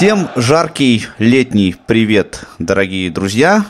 Всем жаркий летний привет, дорогие друзья.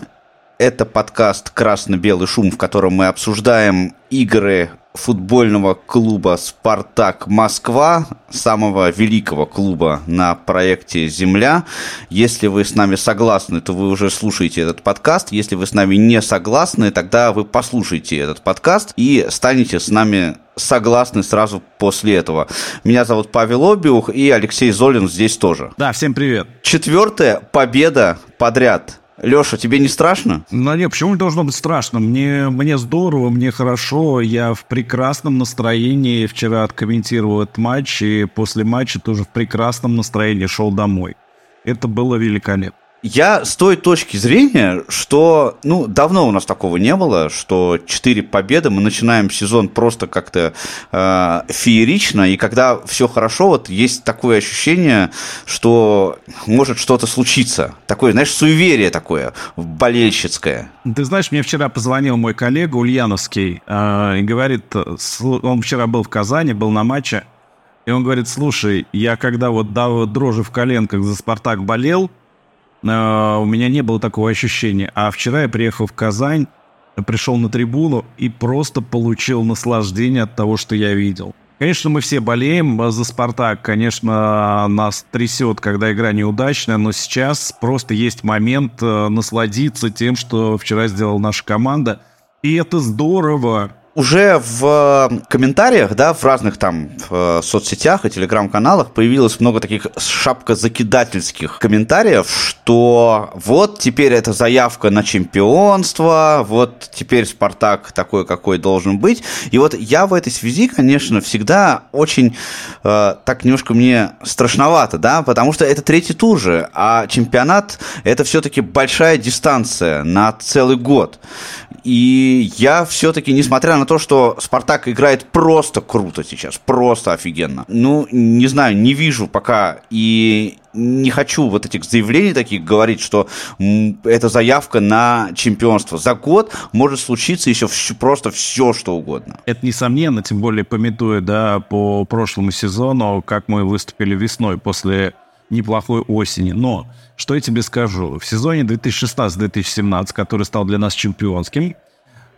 Это подкаст «Красно-белый шум», в котором мы обсуждаем игры футбольного клуба «Спартак Москва», самого великого клуба на проекте «Земля». Если вы с нами согласны, то вы уже слушаете этот подкаст. Если вы с нами не согласны, тогда вы послушайте этот подкаст и станете с нами согласны сразу после этого. Меня зовут Павел Обиух и Алексей Золин здесь тоже. Да, всем привет. Четвертая победа подряд Леша, тебе не страшно? Ну нет, почему должно быть страшно? Мне, мне здорово, мне хорошо, я в прекрасном настроении вчера откомментировал этот матч, и после матча тоже в прекрасном настроении шел домой. Это было великолепно. Я с той точки зрения, что, ну, давно у нас такого не было, что 4 победы, мы начинаем сезон просто как-то э, феерично, и когда все хорошо, вот есть такое ощущение, что может что-то случиться. Такое, знаешь, суеверие такое, болельщицкое. Ты знаешь, мне вчера позвонил мой коллега Ульяновский э, и говорит, он вчера был в Казани, был на матче, и он говорит, слушай, я когда вот до дрожи в коленках за «Спартак» болел, у меня не было такого ощущения. А вчера я приехал в Казань, пришел на трибуну и просто получил наслаждение от того, что я видел. Конечно, мы все болеем за «Спартак». Конечно, нас трясет, когда игра неудачная, но сейчас просто есть момент насладиться тем, что вчера сделала наша команда. И это здорово уже в комментариях, да, в разных там в соцсетях и телеграм-каналах появилось много таких шапкозакидательских комментариев, что вот теперь это заявка на чемпионство, вот теперь Спартак такой, какой должен быть. И вот я в этой связи, конечно, всегда очень э, так немножко мне страшновато, да, потому что это третий тур же, а чемпионат это все-таки большая дистанция на целый год. И я все-таки, несмотря на то, что Спартак играет просто круто сейчас, просто офигенно, ну, не знаю, не вижу пока и не хочу вот этих заявлений таких говорить, что это заявка на чемпионство. За год может случиться еще все, просто все, что угодно. Это несомненно, тем более пометуя, да, по прошлому сезону, как мы выступили весной после неплохой осени. Но что я тебе скажу? В сезоне 2016-2017, который стал для нас чемпионским,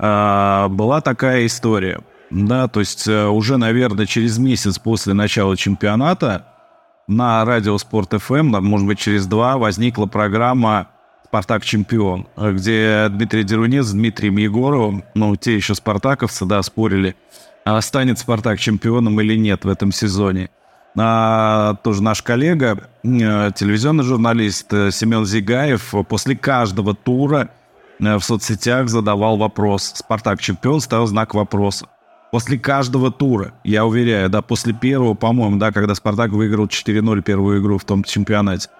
была такая история. Да, то есть э, уже, наверное, через месяц после начала чемпионата на радио Спорт ФМ, может быть, через два, возникла программа «Спартак чемпион», где Дмитрий Дерунец с Дмитрием Егоровым, ну, те еще спартаковцы, да, спорили, а станет «Спартак» чемпионом или нет в этом сезоне – а, тоже наш коллега, э, телевизионный журналист э, Семен Зигаев после каждого тура э, в соцсетях задавал вопрос. «Спартак чемпион?» ставил знак вопроса. После каждого тура, я уверяю, да, после первого, по-моему, да, когда «Спартак» выиграл 4-0 первую игру в том чемпионате.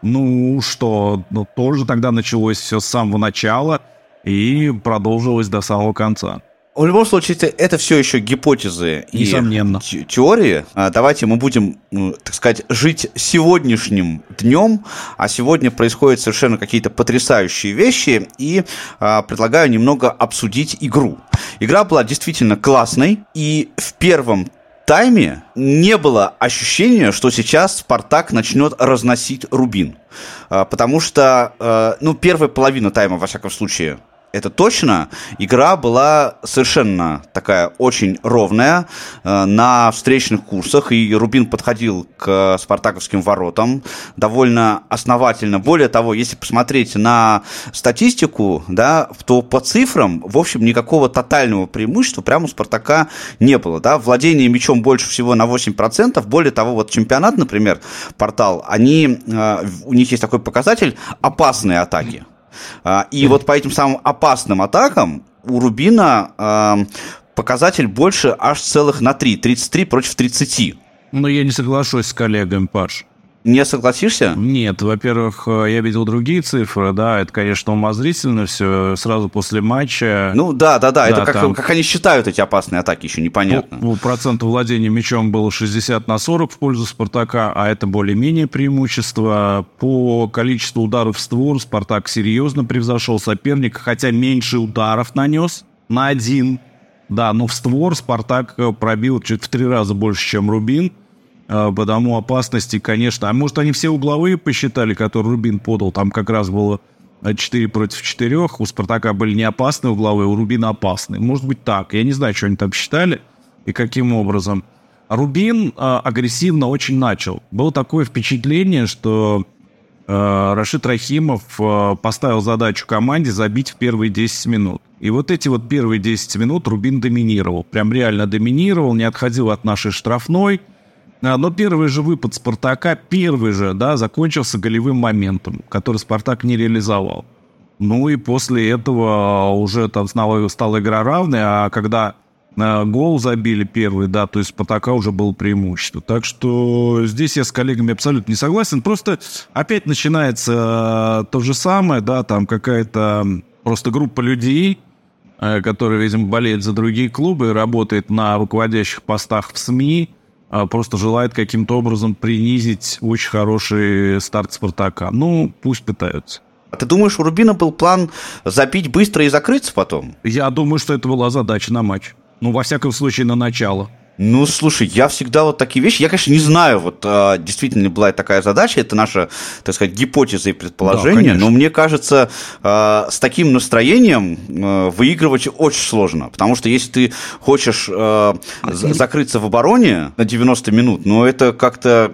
Ну что, ну, тоже тогда началось все с самого начала и продолжилось до самого конца. В любом случае, это все еще гипотезы Несомненно. и теории. А, давайте мы будем, ну, так сказать, жить сегодняшним днем, а сегодня происходят совершенно какие-то потрясающие вещи, и а, предлагаю немного обсудить игру. Игра была действительно классной, и в первом тайме не было ощущения, что сейчас Спартак начнет разносить Рубин. А, потому что, ну, первая половина тайма, во всяком случае, это точно. Игра была совершенно такая очень ровная э, на встречных курсах, и Рубин подходил к спартаковским воротам довольно основательно. Более того, если посмотреть на статистику, да, то по цифрам, в общем, никакого тотального преимущества прямо у Спартака не было. Да? Владение мячом больше всего на 8%. Более того, вот чемпионат, например, портал, они, э, у них есть такой показатель опасные атаки. А, и вот по этим самым опасным атакам у Рубина а, показатель больше аж целых на 3. 33 против 30. Но я не соглашусь с коллегами, Паш. Не согласишься? Нет, во-первых, э, я видел другие цифры, да, это, конечно, умозрительно все, сразу после матча. Ну да, да, да, да это как, там, как они считают эти опасные атаки, еще непонятно. Ну, процент владения мячом было 60 на 40 в пользу Спартака, а это более-менее преимущество. По количеству ударов в створ Спартак серьезно превзошел соперника, хотя меньше ударов нанес на один. Да, но в створ Спартак пробил чуть в три раза больше, чем Рубин. А, потому опасности, конечно... А может, они все угловые посчитали, которые Рубин подал? Там как раз было 4 против 4. У Спартака были не опасные угловые, у Рубина опасные. Может быть так. Я не знаю, что они там считали и каким образом. Рубин э, агрессивно очень начал. Было такое впечатление, что э, Рашид Рахимов э, поставил задачу команде забить в первые 10 минут. И вот эти вот первые 10 минут Рубин доминировал. Прям реально доминировал, не отходил от нашей штрафной. Но первый же выпад Спартака, первый же, да, закончился голевым моментом, который Спартак не реализовал. Ну и после этого уже там снова стала игра равная, а когда э, гол забили первый, да, то есть Спартака уже было преимущество. Так что здесь я с коллегами абсолютно не согласен. Просто опять начинается то же самое, да, там какая-то просто группа людей, э, которые, видимо, болеют за другие клубы, работает на руководящих постах в СМИ, а, просто желает каким-то образом принизить очень хороший старт Спартака. Ну, пусть пытаются. А ты думаешь, у Рубина был план забить быстро и закрыться потом? Я думаю, что это была задача на матч. Ну, во всяком случае, на начало. Ну, слушай, я всегда вот такие вещи, я, конечно, не знаю, вот а, действительно ли была такая задача, это наша, так сказать, гипотеза и предположение, да, но мне кажется, а, с таким настроением а, выигрывать очень сложно, потому что если ты хочешь закрыться в обороне на 90 минут, ну, это как-то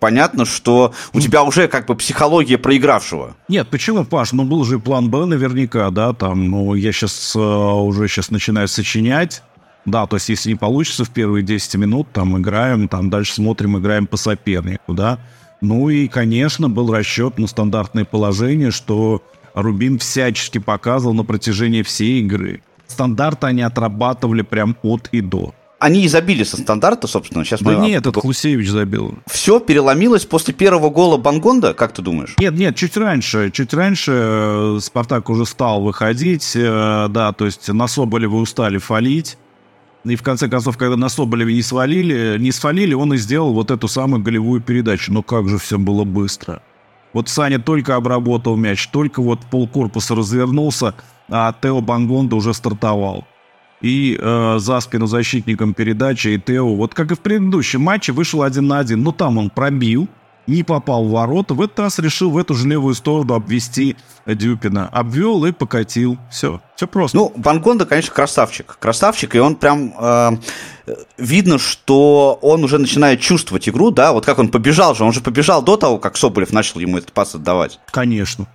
понятно, что у тебя уже как бы психология проигравшего. Нет, почему, Паш, ну, был же план Б наверняка, да, там, ну, я сейчас уже сейчас начинаю сочинять, да, то есть если не получится в первые 10 минут, там играем, там дальше смотрим, играем по сопернику, да. Ну и, конечно, был расчет на стандартное положение, что Рубин всячески показывал на протяжении всей игры. Стандарты они отрабатывали прям от и до. Они и забили со стандарта, собственно. Сейчас да мы... нет, этот Хусевич забил. Все переломилось после первого гола Бангонда, как ты думаешь? Нет, нет, чуть раньше. Чуть раньше э, Спартак уже стал выходить, э, да, то есть на Соболева устали фалить. И в конце концов, когда на Соболеве не свалили, не свалили, он и сделал вот эту самую голевую передачу. Но как же все было быстро. Вот Саня только обработал мяч, только вот полкорпуса развернулся, а Тео Бангонда уже стартовал. И э, за спину защитником передачи и Тео, вот как и в предыдущем матче, вышел один на один. Но там он пробил, не попал в ворота. В этот раз решил в эту же левую сторону обвести Дюпина. Обвел и покатил. Все. Все просто. Ну, Вангонда, конечно, красавчик. Красавчик, и он прям... Э, видно, что он уже начинает чувствовать игру, да? Вот как он побежал же. Он же побежал до того, как Соболев начал ему этот пас отдавать. Конечно.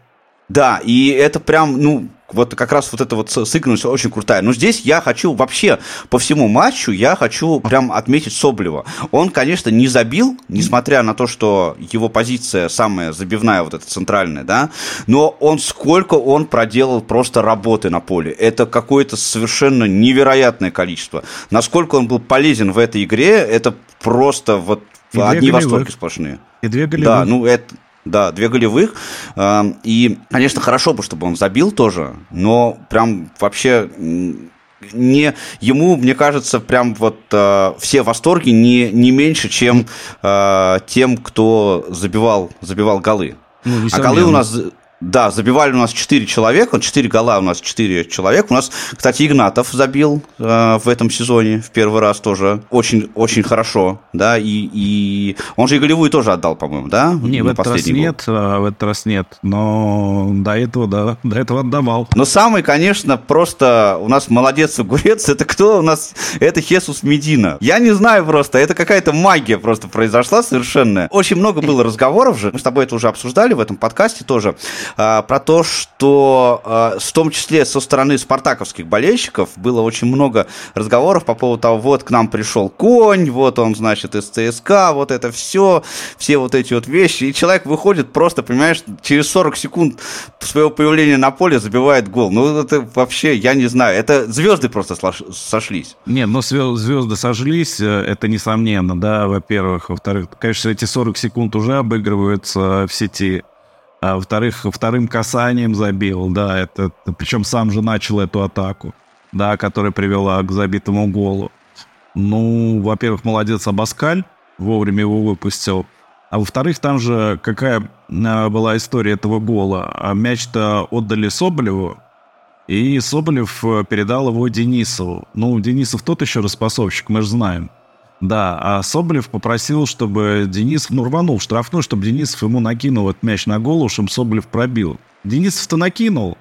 Да, и это прям, ну, вот как раз вот эта вот сыгранность очень крутая. Но здесь я хочу вообще по всему матчу, я хочу прям отметить Соблева. Он, конечно, не забил, несмотря на то, что его позиция самая забивная, вот эта центральная, да, но он сколько он проделал просто работы на поле. Это какое-то совершенно невероятное количество. Насколько он был полезен в этой игре, это просто вот и одни восторги сплошные. И две голевых. Да, ну это да, две голевых. И, конечно, хорошо бы, чтобы он забил тоже, но прям вообще не ему, мне кажется, прям вот э, все восторги не, не меньше, чем э, тем, кто забивал, забивал голы. Ну, а голы у нас да, забивали у нас 4 человека, 4 гола у нас 4 человека. У нас, кстати, Игнатов забил э, в этом сезоне в первый раз тоже. Очень, очень хорошо, да, и, и он же и голевую тоже отдал, по-моему, да? Не, в этот раз гол. нет, а в этот раз нет, но до этого, да, до этого отдавал. Но самый, конечно, просто у нас молодец огурец, это кто у нас? Это Хесус Медина. Я не знаю просто, это какая-то магия просто произошла совершенная. Очень много было разговоров же, мы с тобой это уже обсуждали в этом подкасте тоже, про то, что а, в том числе со стороны спартаковских болельщиков было очень много разговоров по поводу того, вот к нам пришел конь, вот он, значит, из ЦСКА, вот это все, все вот эти вот вещи. И человек выходит просто, понимаешь, через 40 секунд своего появления на поле забивает гол. Ну, это вообще, я не знаю, это звезды просто сошлись. Нет, ну звезды сошлись, э, это несомненно, да, во-первых. Во-вторых, конечно, эти 40 секунд уже обыгрываются в сети а во-вторых, вторым касанием забил, да, это, причем сам же начал эту атаку, да, которая привела к забитому голу. Ну, во-первых, молодец Абаскаль, вовремя его выпустил. А во-вторых, там же какая а, была история этого гола. А мяч-то отдали Соболеву, и Соболев э, передал его Денисову. Ну, Денисов тот еще распасовщик, мы же знаем. Да, а Соболев попросил, чтобы Денис, ну, рванул в штрафную, чтобы Денисов ему накинул этот мяч на голову, чтобы Соболев пробил. Денисов-то накинул,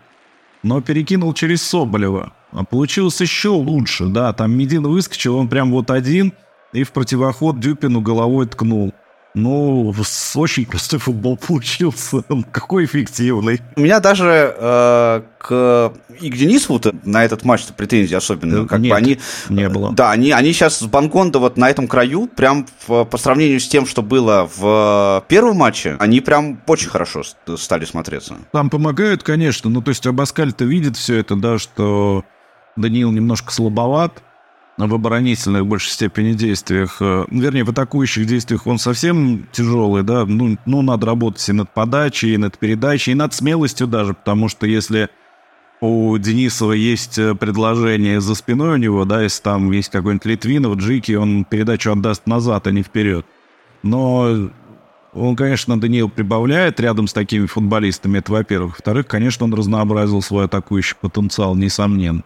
но перекинул через Соболева. А получилось еще лучше, да, там Медин выскочил, он прям вот один, и в противоход Дюпину головой ткнул. Ну, очень простой футбол получился. Какой эффективный. У меня даже э, к и к Денисову на этот матч претензий особенно. Да, как нет, бы они, не было. Да, они, они сейчас с Бангонда вот на этом краю, прям в, по сравнению с тем, что было в первом матче, они прям очень хорошо стали смотреться. Там помогают, конечно. Ну, то есть Абаскаль-то видит все это, да, что Даниил немножко слабоват, в оборонительных в большей степени действиях, э, вернее, в атакующих действиях он совсем тяжелый, да, ну, ну, надо работать и над подачей, и над передачей, и над смелостью даже, потому что если у Денисова есть э, предложение за спиной у него, да, если там есть какой-нибудь Литвинов, Джики, он передачу отдаст назад, а не вперед. Но он, конечно, Даниил прибавляет рядом с такими футболистами, это во-первых. Во-вторых, конечно, он разнообразил свой атакующий потенциал, несомненно.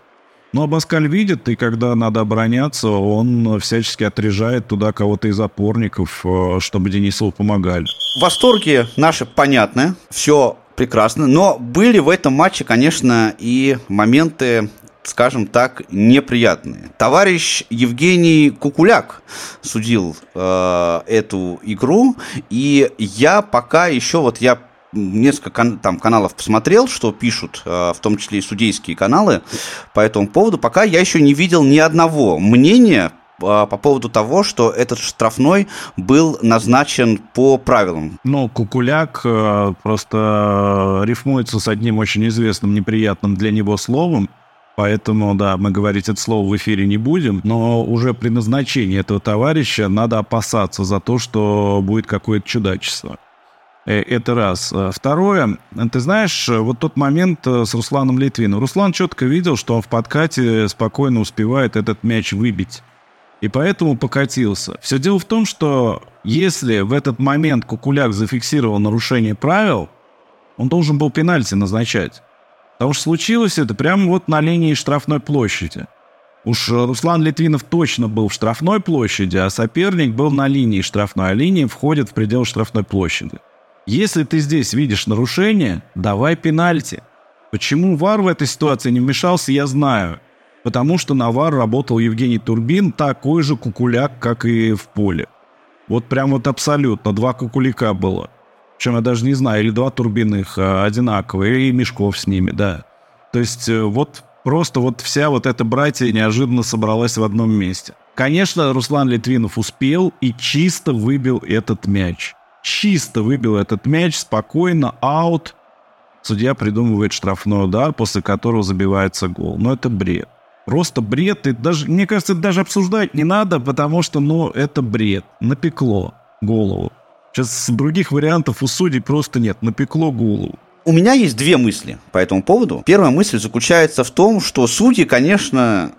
Но Абаскаль видит, и когда надо обороняться, он всячески отрежает туда кого-то из опорников, э, чтобы Денисову помогали. Восторги наши понятны, все прекрасно, но были в этом матче, конечно, и моменты скажем так, неприятные. Товарищ Евгений Кукуляк судил э, эту игру, и я пока еще вот я несколько там каналов посмотрел, что пишут, э, в том числе и судейские каналы по этому поводу, пока я еще не видел ни одного мнения э, по поводу того, что этот штрафной был назначен по правилам. Ну, Кукуляк э, просто рифмуется с одним очень известным неприятным для него словом, Поэтому, да, мы говорить это слово в эфире не будем, но уже при назначении этого товарища надо опасаться за то, что будет какое-то чудачество. Э, это раз. Э, второе, ты знаешь, вот тот момент э, с Русланом Литвином. Руслан четко видел, что он в подкате спокойно успевает этот мяч выбить. И поэтому покатился. Все дело в том, что если в этот момент Кукуляк зафиксировал нарушение правил, он должен был пенальти назначать. Потому что случилось это прямо вот на линии штрафной площади. Уж Руслан Литвинов точно был в штрафной площади, а соперник был на линии штрафной, а линия входит в предел штрафной площади. Если ты здесь видишь нарушение, давай пенальти. Почему ВАР в этой ситуации не вмешался, я знаю. Потому что на ВАР работал Евгений Турбин, такой же кукуляк, как и в поле. Вот прям вот абсолютно, два кукуляка было. Причем я даже не знаю, или два турбинных а, одинаковые, и Мешков с ними, да. То есть э, вот просто вот вся вот эта братья неожиданно собралась в одном месте. Конечно, Руслан Литвинов успел и чисто выбил этот мяч чисто выбил этот мяч, спокойно, аут. Судья придумывает штрафной удар, после которого забивается гол. Но это бред. Просто бред. И даже, мне кажется, даже обсуждать не надо, потому что, ну, это бред. Напекло голову. Сейчас других вариантов у судей просто нет. Напекло голову. У меня есть две мысли по этому поводу. Первая мысль заключается в том, что судьи, конечно,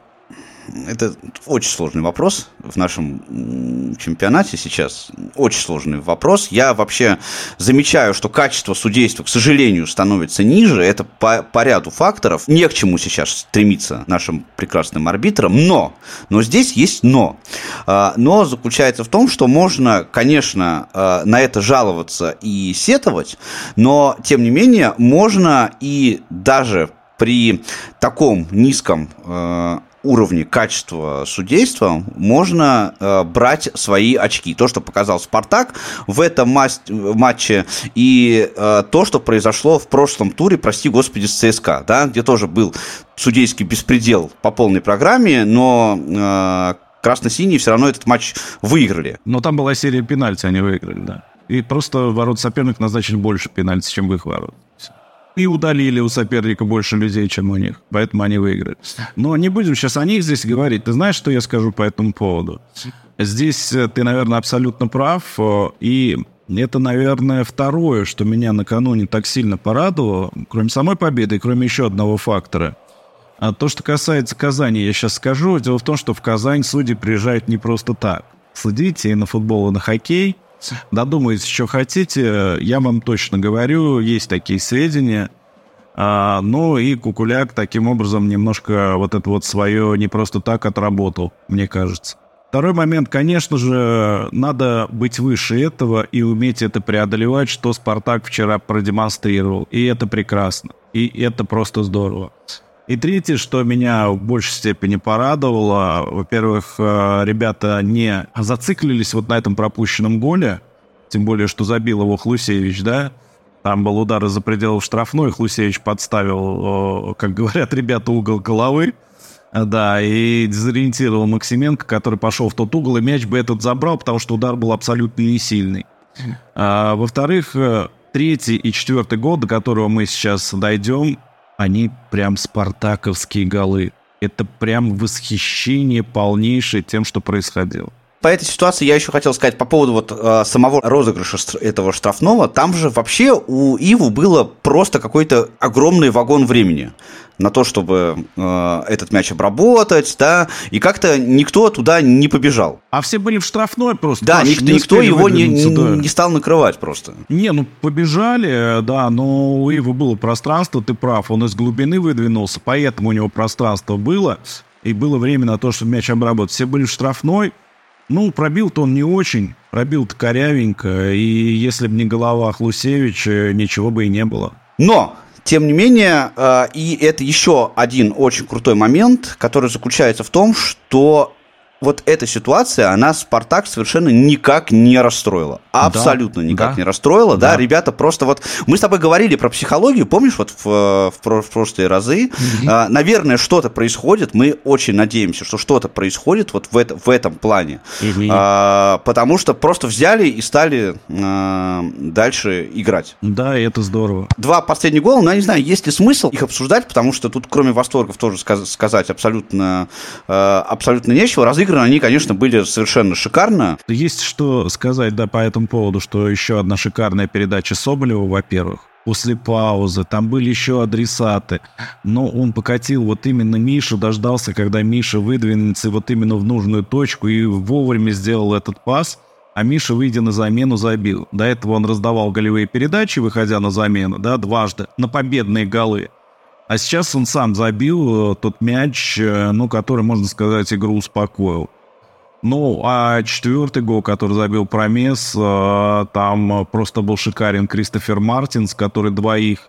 это очень сложный вопрос в нашем чемпионате сейчас. Очень сложный вопрос. Я вообще замечаю, что качество судейства, к сожалению, становится ниже. Это по, по ряду факторов. Не к чему сейчас стремиться нашим прекрасным арбитрам. Но, но здесь есть но. А, но заключается в том, что можно, конечно, а, на это жаловаться и сетовать, но, тем не менее, можно и даже при таком низком а, уровне качества судейства можно э, брать свои очки. То, что показал Спартак в этом матче, и э, то, что произошло в прошлом туре, прости господи, с ЦСКА, да, где тоже был судейский беспредел по полной программе, но э, красно-синие все равно этот матч выиграли. Но там была серия пенальти, они выиграли, да. И просто ворот соперник назначили больше пенальти, чем в их ворот и удалили у соперника больше людей, чем у них. Поэтому они выиграли. Но не будем сейчас о них здесь говорить. Ты знаешь, что я скажу по этому поводу? Здесь э, ты, наверное, абсолютно прав. Э, и это, наверное, второе, что меня накануне так сильно порадовало, кроме самой победы, кроме еще одного фактора. А то, что касается Казани, я сейчас скажу. Дело в том, что в Казань судьи приезжают не просто так. Следите и на футбол, и на хоккей – Додумайтесь, что хотите. Я вам точно говорю, есть такие сведения. А, ну и Кукуляк таким образом немножко вот это вот свое не просто так отработал, мне кажется. Второй момент, конечно же, надо быть выше этого и уметь это преодолевать, что Спартак вчера продемонстрировал. И это прекрасно. И это просто здорово. И третье, что меня в большей степени порадовало, во-первых, э, ребята не зациклились вот на этом пропущенном голе, тем более, что забил его Хлусевич, да, там был удар из-за пределов штрафной, Хлусевич подставил, как говорят ребята, угол головы, да, и дезориентировал Максименко, который пошел в тот угол, и мяч бы этот забрал, потому что удар был абсолютно не сильный. А, во-вторых, э, третий и четвертый гол, до которого мы сейчас дойдем, они прям спартаковские голы. Это прям восхищение полнейшее тем, что происходило. По этой ситуации я еще хотел сказать по поводу вот э, самого розыгрыша этого штрафного. Там же вообще у Иву было просто какой-то огромный вагон времени на то, чтобы э, этот мяч обработать, да, и как-то никто туда не побежал. А все были в штрафной просто. Да, никто, не никто его не, не, не стал накрывать просто. Не, ну побежали, да, но у Ива было пространство, ты прав, он из глубины выдвинулся, поэтому у него пространство было, и было время на то, чтобы мяч обработать. Все были в штрафной, ну, пробил-то он не очень, пробил-то корявенько, и если бы не голова Хлусевича, ничего бы и не было. Но тем не менее, э, и это еще один очень крутой момент, который заключается в том, что вот эта ситуация, она Спартак совершенно никак не расстроила. Абсолютно да, никак да, не расстроила. Да. да, ребята просто вот... Мы с тобой говорили про психологию, помнишь, вот в, в, в прошлые разы. А, наверное, что-то происходит. Мы очень надеемся, что что-то происходит вот в, это, в этом плане. А, потому что просто взяли и стали а, дальше играть. Да, и это здорово. Два последних гола, но я не знаю, есть ли смысл их обсуждать, потому что тут кроме восторгов тоже сказать абсолютно, а, абсолютно нечего. Разыгрывать игры, они, конечно, были совершенно шикарно. Есть что сказать, да, по этому поводу, что еще одна шикарная передача Соболева, во-первых, после паузы, там были еще адресаты, но он покатил вот именно Мишу, дождался, когда Миша выдвинется вот именно в нужную точку и вовремя сделал этот пас, а Миша, выйдя на замену, забил. До этого он раздавал голевые передачи, выходя на замену, да, дважды, на победные голы. А сейчас он сам забил э, тот мяч, э, ну, который, можно сказать, игру успокоил. Ну, а четвертый гол, который забил Промес, э, там просто был шикарен Кристофер Мартинс, который двоих,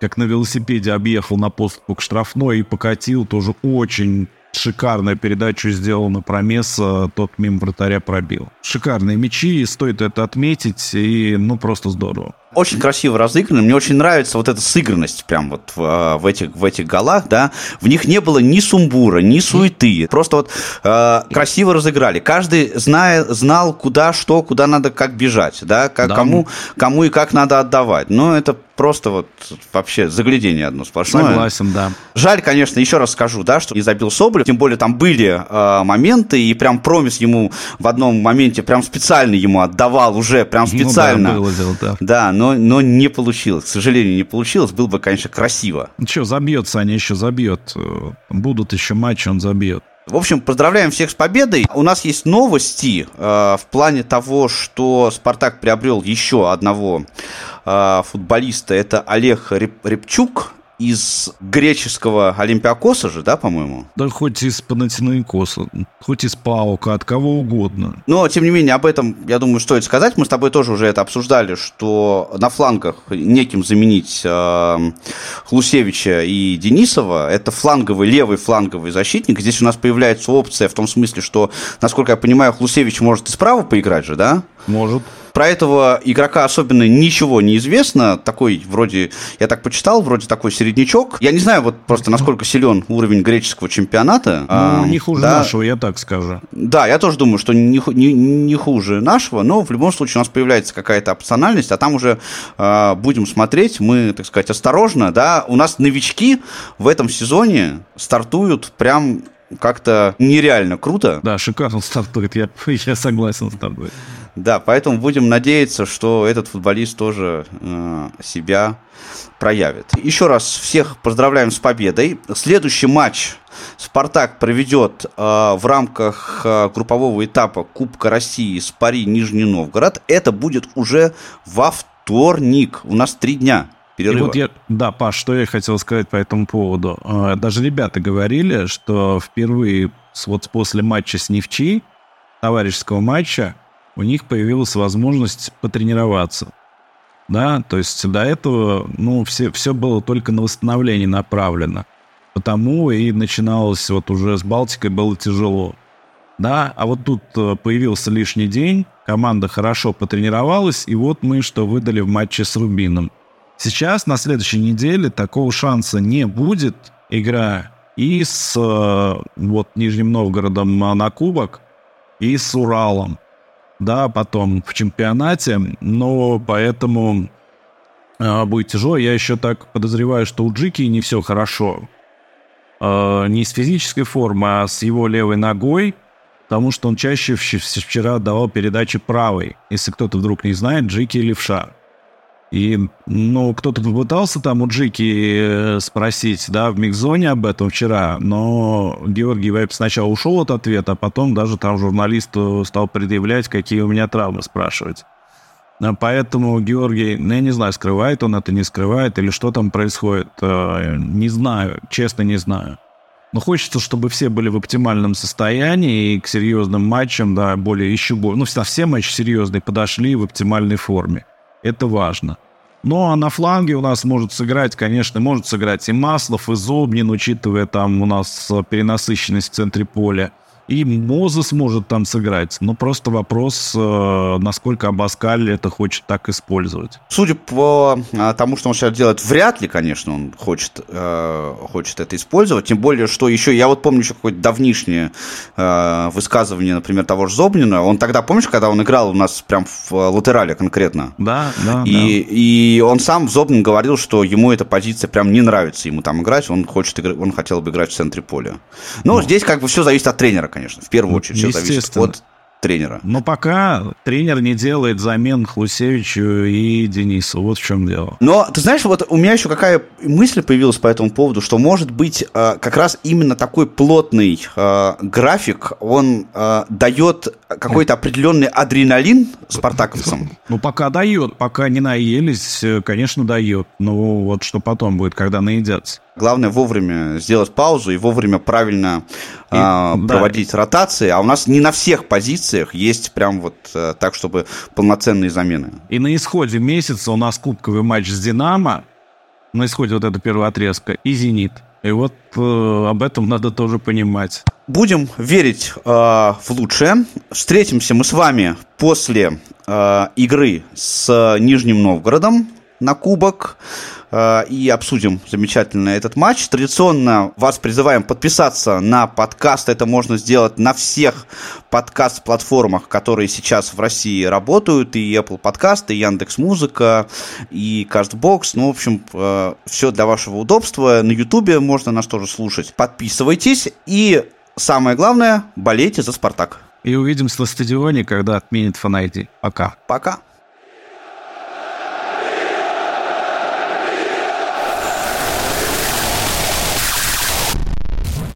как на велосипеде, объехал на поступу к штрафной и покатил. Тоже очень шикарная передача сделана Промес, тот мимо вратаря пробил. Шикарные мячи, стоит это отметить, и ну просто здорово. Очень красиво разыграны. Мне очень нравится вот эта сыгранность прям вот в, а, в, этих, в этих голах, да. В них не было ни сумбура, ни суеты. Просто вот э, красиво разыграли. Каждый зная, знал, куда, что, куда надо, как бежать, да, как, да. Кому, кому и как надо отдавать. Но это просто вот вообще заглядение одно сплошное. Согласен, да. Жаль, конечно, еще раз скажу, да, что не забил Соболев, тем более там были э, моменты, и прям Промис ему в одном моменте прям специально ему отдавал уже, прям специально. Ну, да, было дело, да. Да, но, но не получилось. К сожалению, не получилось. Было бы, конечно, красиво. Что, забьет Саня еще забьет. Будут еще матчи, он забьет. В общем, поздравляем всех с победой. У нас есть новости э, в плане того, что Спартак приобрел еще одного э, футболиста. Это Олег Реп Репчук из греческого Олимпиакоса же, да, по-моему? Да хоть из Панатинаикоса, хоть из Паука, от кого угодно. Но, тем не менее, об этом, я думаю, стоит сказать. Мы с тобой тоже уже это обсуждали, что на флангах неким заменить э, Хлусевича и Денисова. Это фланговый, левый фланговый защитник. Здесь у нас появляется опция в том смысле, что, насколько я понимаю, Хлусевич может и справа поиграть же, да? Может. Про этого игрока особенно ничего не известно. Такой вроде, я так почитал, вроде такой середнячок. Я не знаю вот просто насколько силен уровень греческого чемпионата. Ну, а, не хуже да. нашего, я так скажу. Да, я тоже думаю, что не, не, не хуже нашего, но в любом случае у нас появляется какая-то опциональность, а там уже а, будем смотреть. Мы, так сказать, осторожно, да. У нас новички в этом сезоне стартуют прям как-то нереально круто. Да, шикарно стартует, я, я согласен с тобой. Да, поэтому будем надеяться, что этот футболист тоже э, себя проявит. Еще раз всех поздравляем с победой. Следующий матч Спартак проведет э, в рамках э, группового этапа Кубка России с Пари Нижний Новгород. Это будет уже во вторник. У нас три дня перерыва. И вот я, да, Паш, что я хотел сказать по этому поводу. Э, даже ребята говорили, что впервые вот после матча с Невчи товарищеского матча у них появилась возможность потренироваться. Да, то есть до этого, ну, все, все было только на восстановление направлено. Потому и начиналось вот уже с Балтикой было тяжело. Да, а вот тут э, появился лишний день, команда хорошо потренировалась, и вот мы что выдали в матче с Рубином. Сейчас, на следующей неделе, такого шанса не будет, игра и с э, вот Нижним Новгородом на кубок, и с Уралом. Да, потом в чемпионате, но поэтому э, будет тяжело. Я еще так подозреваю, что у Джики не все хорошо. Э, не с физической формы, а с его левой ногой, потому что он чаще вчера давал передачи правой. Если кто-то вдруг не знает, Джики левша. И, ну, кто-то попытался там у Джики э, спросить, да, в микзоне об этом вчера, но Георгий Вайп сначала ушел от ответа, а потом даже там журналист стал предъявлять, какие у меня травмы, спрашивать. А поэтому Георгий, ну, я не знаю, скрывает он это, не скрывает, или что там происходит, э, не знаю, честно не знаю. Но хочется, чтобы все были в оптимальном состоянии и к серьезным матчам, да, более еще более, ну, все матчи серьезные подошли в оптимальной форме. Это важно. Ну, а на фланге у нас может сыграть, конечно, может сыграть и Маслов, и Зобнин, учитывая там у нас перенасыщенность в центре поля. И Мозес может там сыграть. Но просто вопрос, э, насколько Абаскаль это хочет так использовать. Судя по а, тому, что он сейчас делает, вряд ли, конечно, он хочет, э, хочет это использовать. Тем более, что еще, я вот помню еще какое-то давнишнее э, высказывание, например, того же Зобнина. Он тогда, помнишь, когда он играл у нас прям в латерале конкретно? Да, да. И, да. и он сам, Зобнин, говорил, что ему эта позиция прям не нравится ему там играть. Он, хочет, он хотел бы играть в центре поля. Но ну. здесь как бы все зависит от тренера, конечно конечно. В первую очередь все зависит от тренера. Но пока тренер не делает замен Хлусевичу и Денису. Вот в чем дело. Но, ты знаешь, вот у меня еще какая мысль появилась по этому поводу, что, может быть, э, как раз именно такой плотный э, график, он э, дает какой-то определенный адреналин спартаковцам. Ну, пока дает. Пока не наелись, конечно, дает. Но вот что потом будет, когда наедятся. Главное вовремя сделать паузу и вовремя правильно и, э, проводить да. ротации. А у нас не на всех позициях есть прям вот э, так, чтобы полноценные замены. И на исходе месяца у нас кубковый матч с «Динамо», на исходе вот этого первого отрезка, и «Зенит». И вот э, об этом надо тоже понимать. Будем верить э, в лучшее. Встретимся мы с вами после э, игры с Нижним Новгородом на кубок. Э, и обсудим замечательно этот матч. Традиционно вас призываем подписаться на подкаст. Это можно сделать на всех подкаст-платформах, которые сейчас в России работают. И Apple Podcast, и Яндекс Музыка, и Castbox. Ну, в общем, э, все для вашего удобства. На Ютубе можно нас тоже слушать. Подписывайтесь. И самое главное, болейте за «Спартак». И увидимся на стадионе, когда отменят фанайди. Пока. Пока.